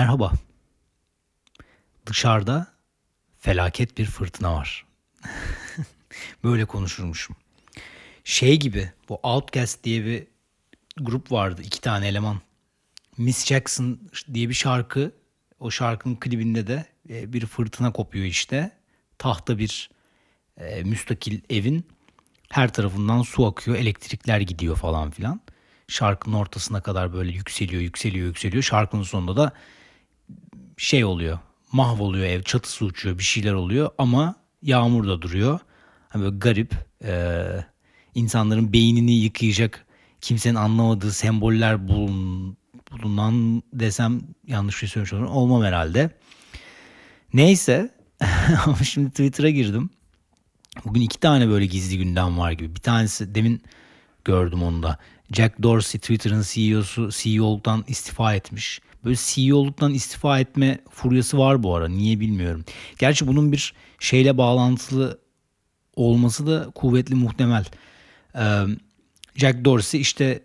Merhaba. Dışarıda felaket bir fırtına var. Böyle konuşurmuşum. Şey gibi bu Outcast diye bir grup vardı. iki tane eleman. Miss Jackson diye bir şarkı. O şarkının klibinde de e, bir fırtına kopuyor işte. Tahta bir e, müstakil evin her tarafından su akıyor, elektrikler gidiyor falan filan. Şarkının ortasına kadar böyle yükseliyor, yükseliyor, yükseliyor. Şarkının sonunda da şey oluyor. Mahvoluyor ev, çatısı uçuyor, bir şeyler oluyor ama yağmur da duruyor. Hani böyle garip, e, insanların beynini yıkayacak, kimsenin anlamadığı semboller bulun, bulunan desem yanlış bir şey söylemiş olurum. Olmam herhalde. Neyse ama şimdi Twitter'a girdim. Bugün iki tane böyle gizli gündem var gibi. Bir tanesi demin gördüm onu da. Jack Dorsey Twitter'ın CEO'su CEO'luktan istifa etmiş. Böyle CEO'luktan istifa etme furyası var bu ara. Niye bilmiyorum. Gerçi bunun bir şeyle bağlantılı olması da kuvvetli muhtemel. Ee, Jack Dorsey işte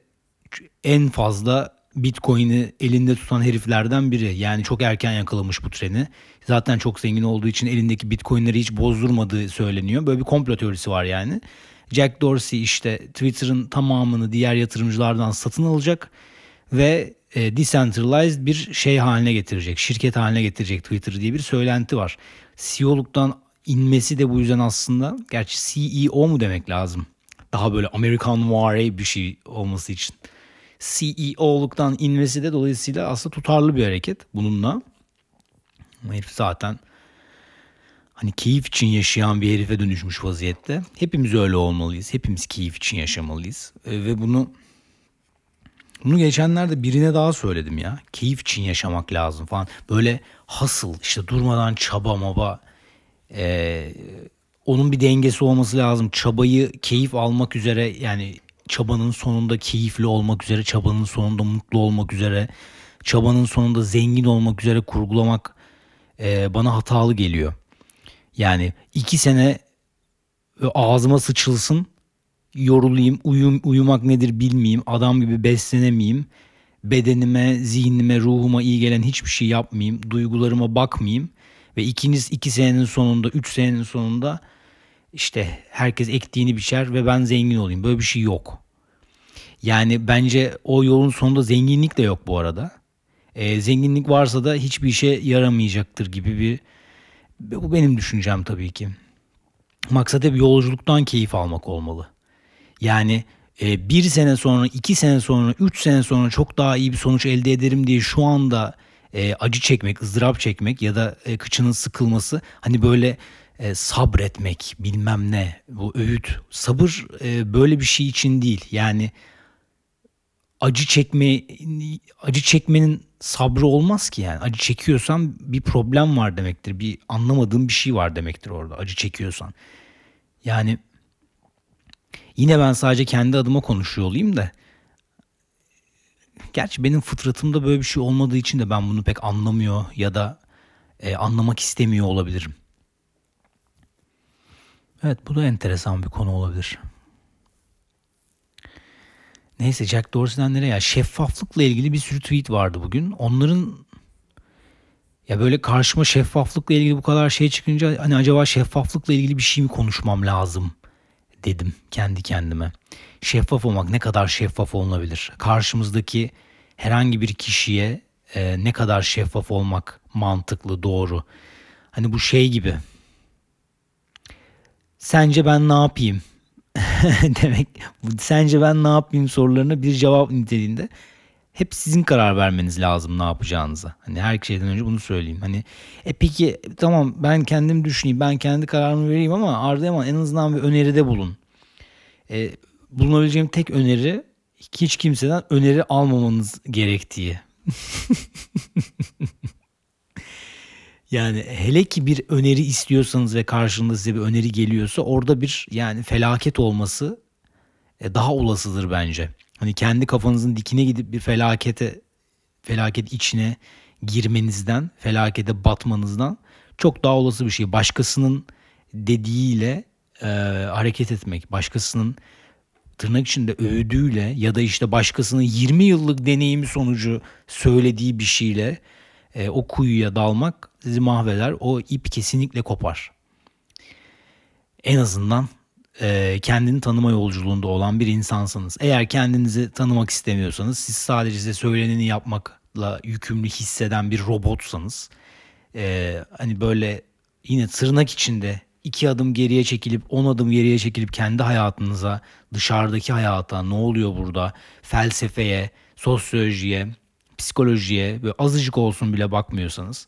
en fazla Bitcoin'i elinde tutan heriflerden biri. Yani çok erken yakalamış bu treni. Zaten çok zengin olduğu için elindeki Bitcoin'leri hiç bozdurmadığı söyleniyor. Böyle bir komplo teorisi var yani. Jack Dorsey işte Twitter'ın tamamını diğer yatırımcılardan satın alacak ve e, decentralized bir şey haline getirecek, şirket haline getirecek Twitter diye bir söylenti var. CEO'luktan inmesi de bu yüzden aslında, gerçi CEO mu demek lazım? Daha böyle Amerikan vari bir şey olması için. CEO'luktan inmesi de dolayısıyla aslında tutarlı bir hareket bununla. Herif zaten hani keyif için yaşayan bir herife dönüşmüş vaziyette. Hepimiz öyle olmalıyız. Hepimiz keyif için yaşamalıyız. E, ve bunu bunu geçenlerde birine daha söyledim ya. Keyif için yaşamak lazım falan. Böyle hasıl işte durmadan çaba maba. Ee, onun bir dengesi olması lazım. Çabayı keyif almak üzere yani çabanın sonunda keyifli olmak üzere, çabanın sonunda mutlu olmak üzere, çabanın sonunda zengin olmak üzere kurgulamak e, bana hatalı geliyor. Yani iki sene ağzıma sıçılsın, yorulayım, uyum, uyumak nedir bilmeyeyim, adam gibi beslenemeyeyim, bedenime, zihnime, ruhuma iyi gelen hiçbir şey yapmayayım, duygularıma bakmayayım ve ikiniz iki senenin sonunda, üç senenin sonunda işte herkes ektiğini biçer ve ben zengin olayım. Böyle bir şey yok. Yani bence o yolun sonunda zenginlik de yok bu arada. E, zenginlik varsa da hiçbir işe yaramayacaktır gibi bir bu benim düşüncem tabii ki. Maksat hep yolculuktan keyif almak olmalı. Yani e, bir sene sonra, iki sene sonra, üç sene sonra çok daha iyi bir sonuç elde ederim diye şu anda e, acı çekmek, ızdırap çekmek ya da e, kıçının sıkılması hani böyle e, sabretmek bilmem ne bu öğüt sabır e, böyle bir şey için değil yani acı çekme acı çekmenin sabrı olmaz ki yani acı çekiyorsan bir problem var demektir bir anlamadığın bir şey var demektir orada acı çekiyorsan yani yine ben sadece kendi adıma konuşuyor olayım da gerçi benim fıtratımda böyle bir şey olmadığı için de ben bunu pek anlamıyor ya da e, anlamak istemiyor olabilirim. Evet bu da enteresan bir konu olabilir. Neyse Jack Dorsey'den nereye ya? Şeffaflıkla ilgili bir sürü tweet vardı bugün. Onların ya böyle karşıma şeffaflıkla ilgili bu kadar şey çıkınca hani acaba şeffaflıkla ilgili bir şey mi konuşmam lazım dedim kendi kendime. Şeffaf olmak ne kadar şeffaf olunabilir? Karşımızdaki herhangi bir kişiye e, ne kadar şeffaf olmak mantıklı, doğru? Hani bu şey gibi Sence ben ne yapayım? Demek sence ben ne yapayım sorularına bir cevap niteliğinde hep sizin karar vermeniz lazım ne yapacağınıza. Hani her şeyden önce bunu söyleyeyim. Hani e peki tamam ben kendim düşüneyim, ben kendi kararımı vereyim ama Arda Yaman en azından bir öneride bulun. E, bulunabileceğim tek öneri hiç kimseden öneri almamanız gerektiği. Yani hele ki bir öneri istiyorsanız ve karşında size bir öneri geliyorsa orada bir yani felaket olması e, daha olasıdır bence. Hani kendi kafanızın dikine gidip bir felakete felaket içine girmenizden, felakete batmanızdan çok daha olası bir şey. Başkasının dediğiyle e, hareket etmek, başkasının tırnak içinde övdüğüyle ya da işte başkasının 20 yıllık deneyimi sonucu söylediği bir şeyle e, o kuyuya dalmak sizi mahveder. O ip kesinlikle kopar. En azından e, kendini tanıma yolculuğunda olan bir insansınız. Eğer kendinizi tanımak istemiyorsanız siz sadece size söyleneni yapmakla yükümlü hisseden bir robotsanız e, hani böyle yine tırnak içinde iki adım geriye çekilip on adım geriye çekilip kendi hayatınıza dışarıdaki hayata ne oluyor burada felsefeye sosyolojiye psikolojiye ve azıcık olsun bile bakmıyorsanız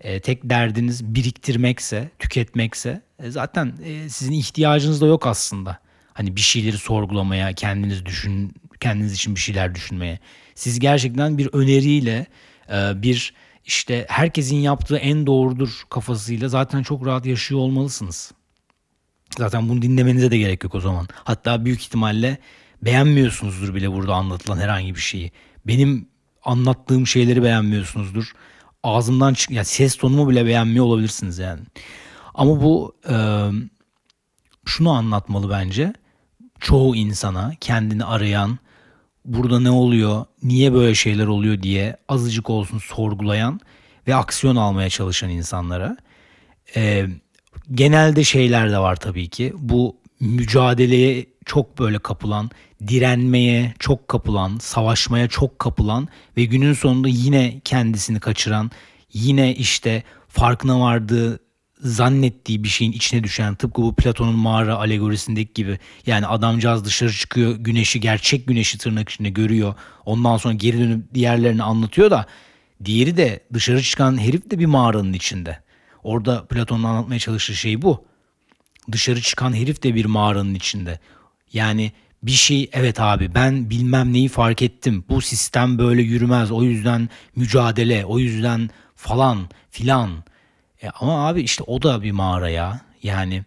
e, tek derdiniz biriktirmekse, tüketmekse e, zaten e, sizin ihtiyacınız da yok aslında. Hani bir şeyleri sorgulamaya, kendiniz düşün, kendiniz için bir şeyler düşünmeye. Siz gerçekten bir öneriyle, e, bir işte herkesin yaptığı en doğrudur kafasıyla zaten çok rahat yaşıyor olmalısınız. Zaten bunu dinlemenize de gerek yok o zaman. Hatta büyük ihtimalle beğenmiyorsunuzdur bile burada anlatılan herhangi bir şeyi. Benim anlattığım şeyleri beğenmiyorsunuzdur ağzımdan çık yani ses tonumu bile beğenmiyor olabilirsiniz yani. Ama bu e, şunu anlatmalı bence. Çoğu insana kendini arayan, burada ne oluyor, niye böyle şeyler oluyor diye azıcık olsun sorgulayan ve aksiyon almaya çalışan insanlara. E, genelde şeyler de var tabii ki. Bu mücadeleye çok böyle kapılan, direnmeye çok kapılan, savaşmaya çok kapılan ve günün sonunda yine kendisini kaçıran, yine işte farkına vardığı zannettiği bir şeyin içine düşen tıpkı bu Platon'un mağara alegorisindeki gibi yani adamcağız dışarı çıkıyor güneşi gerçek güneşi tırnak içinde görüyor ondan sonra geri dönüp diğerlerini anlatıyor da diğeri de dışarı çıkan herif de bir mağaranın içinde. Orada Platon'un anlatmaya çalıştığı şey bu. Dışarı çıkan herif de bir mağaranın içinde. Yani bir şey evet abi ben bilmem neyi fark ettim. Bu sistem böyle yürümez. O yüzden mücadele, o yüzden falan filan. E ama abi işte o da bir mağara ya. Yani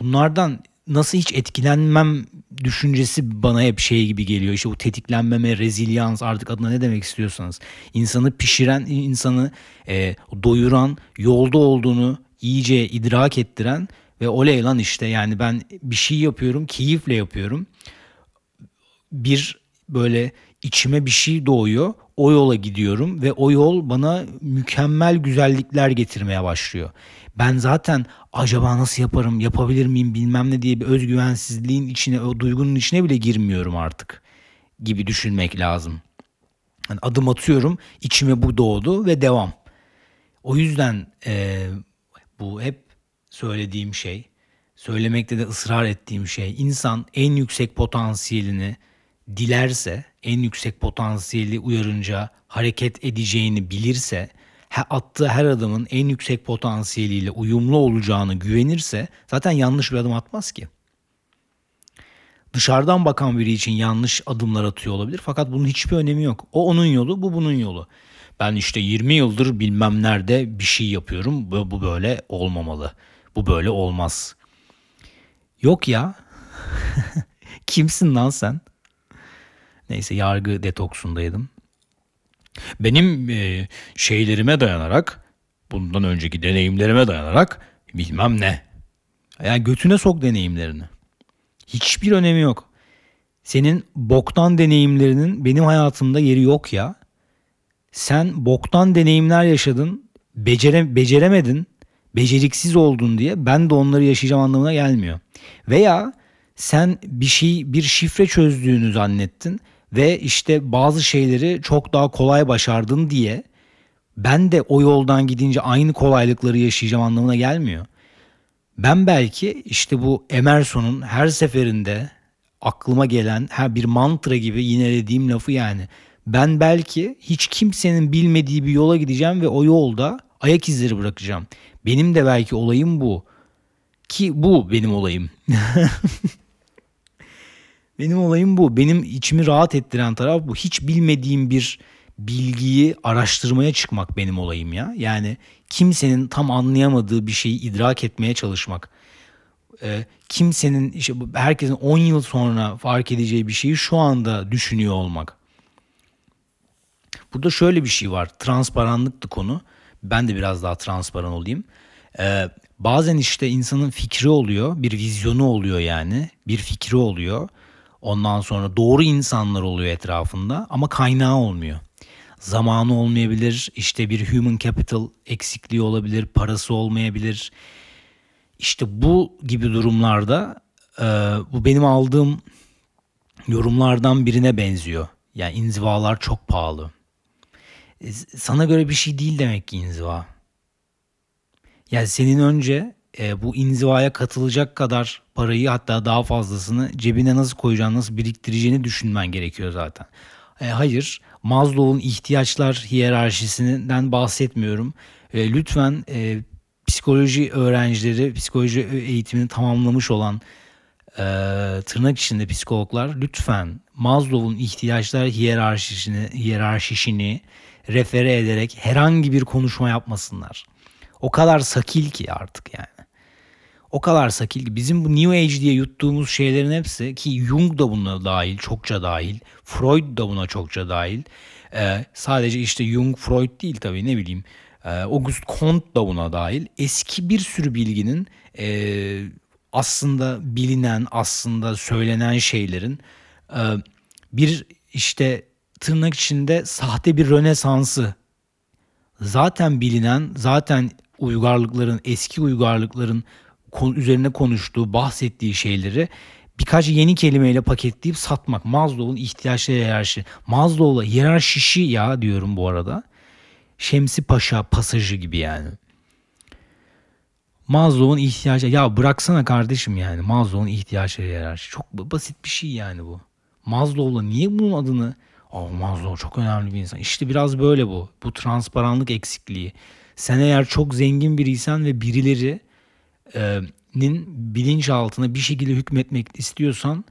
bunlardan nasıl hiç etkilenmem düşüncesi bana hep şey gibi geliyor. İşte bu tetiklenmeme, rezilyans artık adına ne demek istiyorsanız. insanı pişiren, insanı e, doyuran, yolda olduğunu iyice idrak ettiren ve oley lan işte yani ben bir şey yapıyorum, keyifle yapıyorum. Bir böyle içime bir şey doğuyor. O yola gidiyorum ve o yol bana mükemmel güzellikler getirmeye başlıyor. Ben zaten acaba nasıl yaparım, yapabilir miyim bilmem ne diye bir özgüvensizliğin içine, o duygunun içine bile girmiyorum artık gibi düşünmek lazım. Yani adım atıyorum, içime bu doğdu ve devam. O yüzden e, bu hep söylediğim şey, söylemekte de ısrar ettiğim şey. İnsan en yüksek potansiyelini dilerse, en yüksek potansiyeli uyarınca hareket edeceğini bilirse, attığı her adımın en yüksek potansiyeliyle uyumlu olacağını güvenirse zaten yanlış bir adım atmaz ki. Dışarıdan bakan biri için yanlış adımlar atıyor olabilir fakat bunun hiçbir önemi yok. O onun yolu, bu bunun yolu. Ben işte 20 yıldır bilmem nerede bir şey yapıyorum. Bu, bu böyle olmamalı. Bu böyle olmaz. Yok ya. Kimsin lan sen? Neyse yargı detoksundaydım. Benim e, şeylerime dayanarak, bundan önceki deneyimlerime dayanarak bilmem ne. Yani götüne sok deneyimlerini. Hiçbir önemi yok. Senin boktan deneyimlerinin benim hayatımda yeri yok ya. Sen boktan deneyimler yaşadın, becere, beceremedin, beceriksiz oldun diye ben de onları yaşayacağım anlamına gelmiyor. Veya sen bir şey bir şifre çözdüğünü zannettin ve işte bazı şeyleri çok daha kolay başardın diye ben de o yoldan gidince aynı kolaylıkları yaşayacağım anlamına gelmiyor. Ben belki işte bu Emerson'un her seferinde aklıma gelen her bir mantra gibi yinelediğim lafı yani ben belki hiç kimsenin bilmediği bir yola gideceğim ve o yolda ayak izleri bırakacağım. Benim de belki olayım bu. Ki bu benim olayım. benim olayım bu. Benim içimi rahat ettiren taraf bu. Hiç bilmediğim bir bilgiyi araştırmaya çıkmak benim olayım ya. Yani kimsenin tam anlayamadığı bir şeyi idrak etmeye çalışmak. Ee, kimsenin işte herkesin 10 yıl sonra fark edeceği bir şeyi şu anda düşünüyor olmak. Burada şöyle bir şey var. Transparanlıktı konu. Ben de biraz daha transparan olayım. Ee, bazen işte insanın fikri oluyor, bir vizyonu oluyor yani, bir fikri oluyor. Ondan sonra doğru insanlar oluyor etrafında ama kaynağı olmuyor. zamanı olmayabilir, işte bir human capital eksikliği olabilir, parası olmayabilir. İşte bu gibi durumlarda e, bu benim aldığım yorumlardan birine benziyor. Yani inzivalar çok pahalı. E, sana göre bir şey değil demek ki inziva. Yani senin önce e, bu inzivaya katılacak kadar parayı hatta daha fazlasını cebine nasıl koyacağını, nasıl biriktireceğini düşünmen gerekiyor zaten. E, hayır, Maslow'un ihtiyaçlar hiyerarşisinden bahsetmiyorum. E, lütfen e, psikoloji öğrencileri, psikoloji eğitimini tamamlamış olan e, tırnak içinde psikologlar lütfen Maslow'un ihtiyaçlar hiyerarşisini, hiyerarşisini refere ederek herhangi bir konuşma yapmasınlar. O kadar sakil ki artık yani. O kadar sakil ki bizim bu New Age diye yuttuğumuz şeylerin hepsi ki Jung da buna dahil, çokça dahil. Freud da buna çokça dahil. Ee, sadece işte Jung, Freud değil tabii ne bileyim. Ee, Auguste Comte da buna dahil. Eski bir sürü bilginin e, aslında bilinen, aslında söylenen şeylerin e, bir işte tırnak içinde sahte bir rönesansı zaten bilinen, zaten uygarlıkların, eski uygarlıkların üzerine konuştuğu, bahsettiği şeyleri birkaç yeni kelimeyle paketleyip satmak. Maslow'un ihtiyaçları hiyerarşi. Maslow'la hiyerarşişi ya diyorum bu arada. Şemsi Paşa pasajı gibi yani. Maslow'un ihtiyacı ya bıraksana kardeşim yani Maslow'un ihtiyaçları hiyerarşi. Çok basit bir şey yani bu. Maslow'la niye bunun adını Oh Maslow çok önemli bir insan. İşte biraz böyle bu. Bu transparanlık eksikliği. Sen eğer çok zengin biriysen ve birileri nin bilinçaltına bir şekilde hükmetmek istiyorsan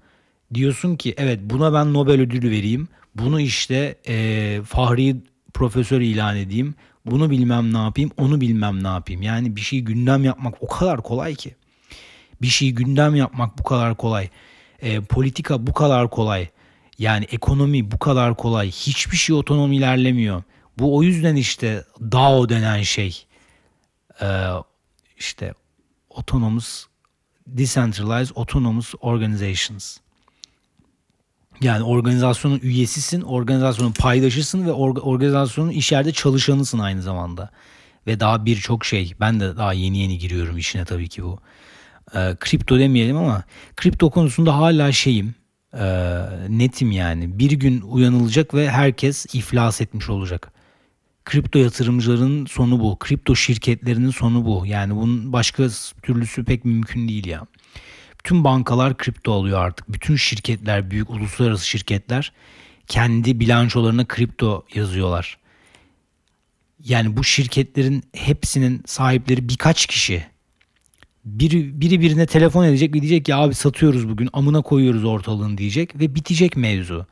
diyorsun ki evet buna ben Nobel ödülü vereyim. Bunu işte e, Fahri profesör ilan edeyim. Bunu bilmem ne yapayım, onu bilmem ne yapayım. Yani bir şeyi gündem yapmak o kadar kolay ki. Bir şeyi gündem yapmak bu kadar kolay. E, politika bu kadar kolay. Yani ekonomi bu kadar kolay. Hiçbir şey otonom ilerlemiyor. Bu o yüzden işte DAO denen şey. E, işte Autonomous Decentralized Autonomous Organizations. Yani organizasyonun üyesisin, organizasyonun paydaşısın ve orga, organizasyonun iş yerde çalışanısın aynı zamanda. Ve daha birçok şey. Ben de daha yeni yeni giriyorum işine tabii ki bu. Ee, kripto demeyelim ama kripto konusunda hala şeyim. E, netim yani. Bir gün uyanılacak ve herkes iflas etmiş olacak kripto yatırımcıların sonu bu. Kripto şirketlerinin sonu bu. Yani bunun başka türlüsü pek mümkün değil ya. Bütün bankalar kripto alıyor artık. Bütün şirketler, büyük uluslararası şirketler kendi bilançolarına kripto yazıyorlar. Yani bu şirketlerin hepsinin sahipleri birkaç kişi. Biri, biri birine telefon edecek ve diyecek ki abi satıyoruz bugün amına koyuyoruz ortalığını diyecek ve bitecek mevzu.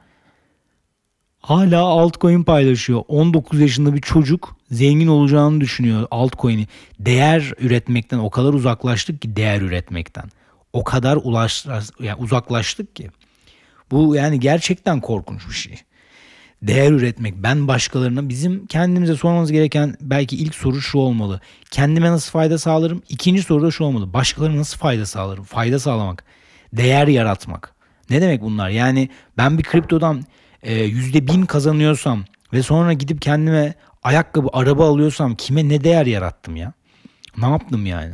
Hala altcoin paylaşıyor. 19 yaşında bir çocuk zengin olacağını düşünüyor altcoin'i. Değer üretmekten o kadar uzaklaştık ki değer üretmekten. O kadar ulaş, yani uzaklaştık ki. Bu yani gerçekten korkunç bir şey. Değer üretmek. Ben başkalarına bizim kendimize sormamız gereken belki ilk soru şu olmalı. Kendime nasıl fayda sağlarım? İkinci soru da şu olmalı. Başkalarına nasıl fayda sağlarım? Fayda sağlamak. Değer yaratmak. Ne demek bunlar? Yani ben bir kriptodan e, yüzde bin kazanıyorsam ve sonra gidip kendime ayakkabı, araba alıyorsam kime ne değer yarattım ya? Ne yaptım yani?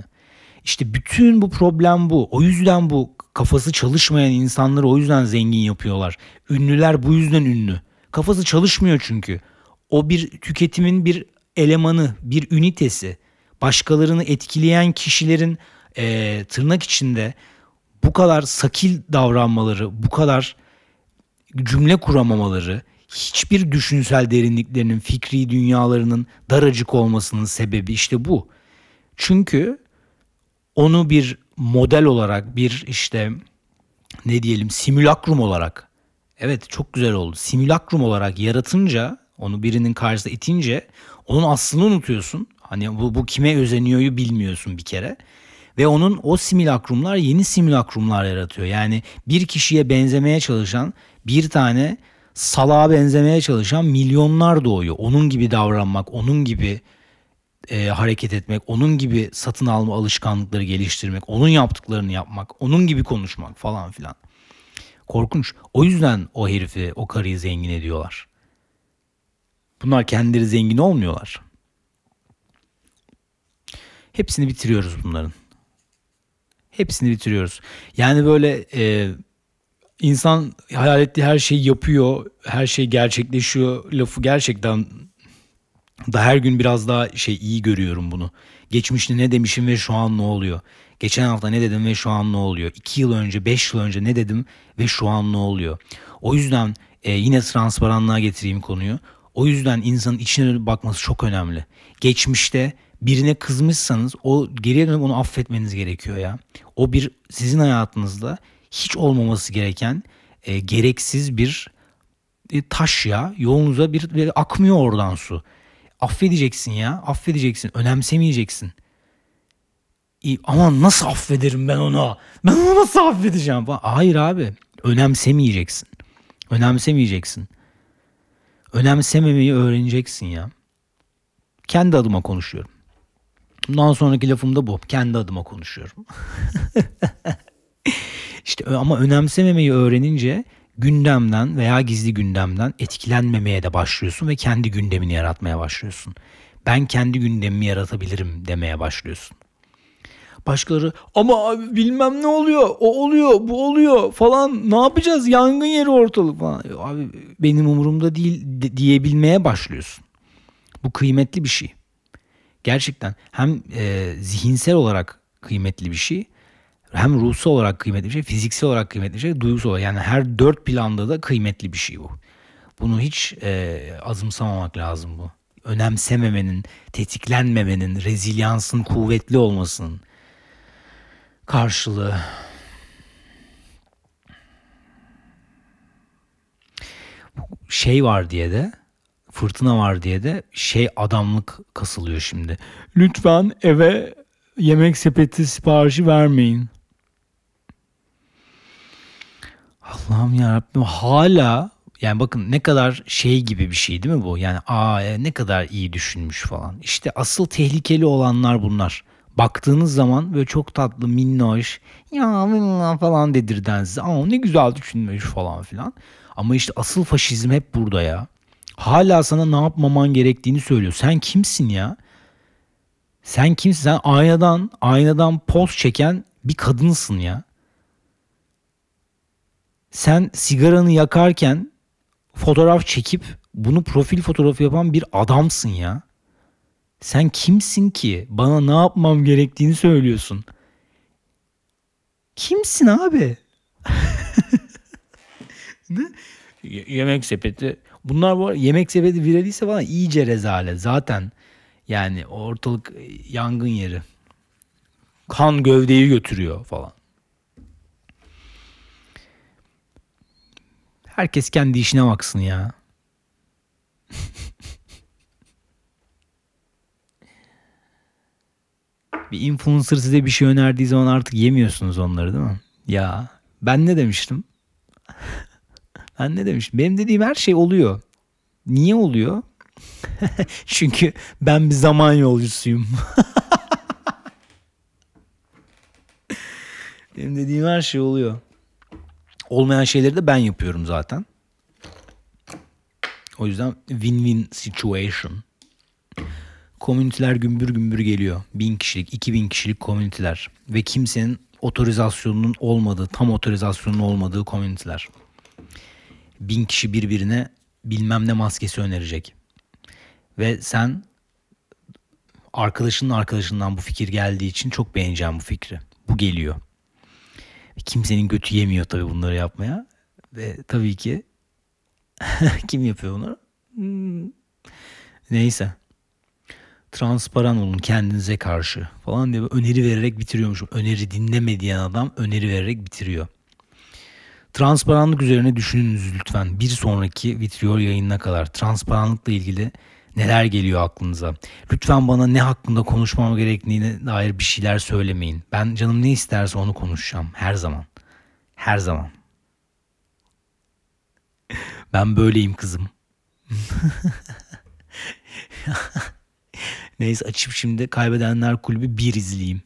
İşte bütün bu problem bu. O yüzden bu kafası çalışmayan insanları o yüzden zengin yapıyorlar. Ünlüler bu yüzden ünlü. Kafası çalışmıyor çünkü. O bir tüketimin bir elemanı, bir ünitesi. Başkalarını etkileyen kişilerin e, tırnak içinde bu kadar sakil davranmaları, bu kadar cümle kuramamaları, hiçbir düşünsel derinliklerinin, fikri dünyalarının daracık olmasının sebebi işte bu. Çünkü onu bir model olarak, bir işte ne diyelim simülakrum olarak, evet çok güzel oldu. Simülakrum olarak yaratınca, onu birinin karşısına itince onun aslını unutuyorsun. Hani bu, bu kime özeniyoryu bilmiyorsun bir kere. Ve onun o simülakrumlar yeni simülakrumlar yaratıyor. Yani bir kişiye benzemeye çalışan bir tane salağa benzemeye çalışan milyonlar doğuyor. Onun gibi davranmak, onun gibi e, hareket etmek, onun gibi satın alma alışkanlıkları geliştirmek, onun yaptıklarını yapmak, onun gibi konuşmak falan filan. Korkunç. O yüzden o herifi, o karıyı zengin ediyorlar. Bunlar kendileri zengin olmuyorlar. Hepsini bitiriyoruz bunların. Hepsini bitiriyoruz. Yani böyle e, insan hayal ettiği her şeyi yapıyor, her şey gerçekleşiyor lafı gerçekten da her gün biraz daha şey iyi görüyorum bunu. Geçmişte ne demişim ve şu an ne oluyor? Geçen hafta ne dedim ve şu an ne oluyor? İki yıl önce, beş yıl önce ne dedim ve şu an ne oluyor? O yüzden e, yine transparanlığa getireyim konuyu. O yüzden insanın içine bakması çok önemli. Geçmişte birine kızmışsanız o geriye dönüp onu affetmeniz gerekiyor ya. O bir sizin hayatınızda hiç olmaması gereken e, gereksiz bir e, taş ya. Yolunuza bir, bir akmıyor oradan su. Affedeceksin ya. Affedeceksin. Önemsemeyeceksin. İyi, ama nasıl affederim ben onu? Ben onu nasıl affedeceğim? Hayır abi. Önemsemeyeceksin. Önemsemeyeceksin. Önemsememeyi öğreneceksin ya. Kendi adıma konuşuyorum. Bundan sonraki lafım da bu. Kendi adıma konuşuyorum. İşte ama önemsememeyi öğrenince gündemden veya gizli gündemden etkilenmemeye de başlıyorsun ve kendi gündemini yaratmaya başlıyorsun. Ben kendi gündemimi yaratabilirim demeye başlıyorsun. Başkaları ama abi bilmem ne oluyor, o oluyor, bu oluyor falan ne yapacağız yangın yeri ortalık falan. Abi benim umurumda değil de, diyebilmeye başlıyorsun. Bu kıymetli bir şey. Gerçekten hem e, zihinsel olarak kıymetli bir şey hem ruhsal olarak kıymetli bir şey, fiziksel olarak kıymetli bir şey, duygusal olarak. Yani her dört planda da kıymetli bir şey bu. Bunu hiç e, azımsamamak lazım bu. Önemsememenin, tetiklenmemenin, rezilyansın kuvvetli olmasının karşılığı. Şey var diye de fırtına var diye de şey adamlık kasılıyor şimdi. Lütfen eve yemek sepeti siparişi vermeyin. Allah'ım ya Rabbim hala yani bakın ne kadar şey gibi bir şey değil mi bu? Yani aa e, ne kadar iyi düşünmüş falan. İşte asıl tehlikeli olanlar bunlar. Baktığınız zaman böyle çok tatlı minnoş ya falan dedirden size. Aa ne güzel düşünmüş falan filan. Ama işte asıl faşizm hep burada ya. Hala sana ne yapmaman gerektiğini söylüyor. Sen kimsin ya? Sen kimsin? Sen aynadan aynadan poz çeken bir kadınsın ya sen sigaranı yakarken fotoğraf çekip bunu profil fotoğrafı yapan bir adamsın ya. Sen kimsin ki bana ne yapmam gerektiğini söylüyorsun? Kimsin abi? ne? Yemek sepeti. Bunlar bu yemek sepeti viraliyse falan iyice rezalet. Zaten yani ortalık yangın yeri. Kan gövdeyi götürüyor falan. Herkes kendi işine baksın ya. bir influencer size bir şey önerdiği zaman artık yemiyorsunuz onları değil mi? Ya ben ne demiştim? ben ne demiştim? Benim dediğim her şey oluyor. Niye oluyor? Çünkü ben bir zaman yolcusuyum. Benim dediğim her şey oluyor. Olmayan şeyleri de ben yapıyorum zaten. O yüzden win-win situation. Komüniteler gümbür gümbür geliyor. Bin kişilik, iki bin kişilik komüniteler. Ve kimsenin otorizasyonunun olmadığı, tam otorizasyonun olmadığı komüniteler. Bin kişi birbirine bilmem ne maskesi önerecek. Ve sen arkadaşının arkadaşından bu fikir geldiği için çok beğeneceğim bu fikri. Bu geliyor. Kimsenin götü yemiyor tabii bunları yapmaya. Ve tabii ki kim yapıyor bunları? Hmm. Neyse. Transparan olun kendinize karşı falan diye öneri vererek bitiriyormuşum. Öneri dinleme diyen adam öneri vererek bitiriyor. Transparanlık üzerine düşününüz lütfen. Bir sonraki vitriol yayınına kadar transparanlıkla ilgili neler geliyor aklınıza? Lütfen bana ne hakkında konuşmam gerektiğine dair bir şeyler söylemeyin. Ben canım ne isterse onu konuşacağım her zaman. Her zaman. Ben böyleyim kızım. Neyse açıp şimdi Kaybedenler Kulübü bir izleyeyim.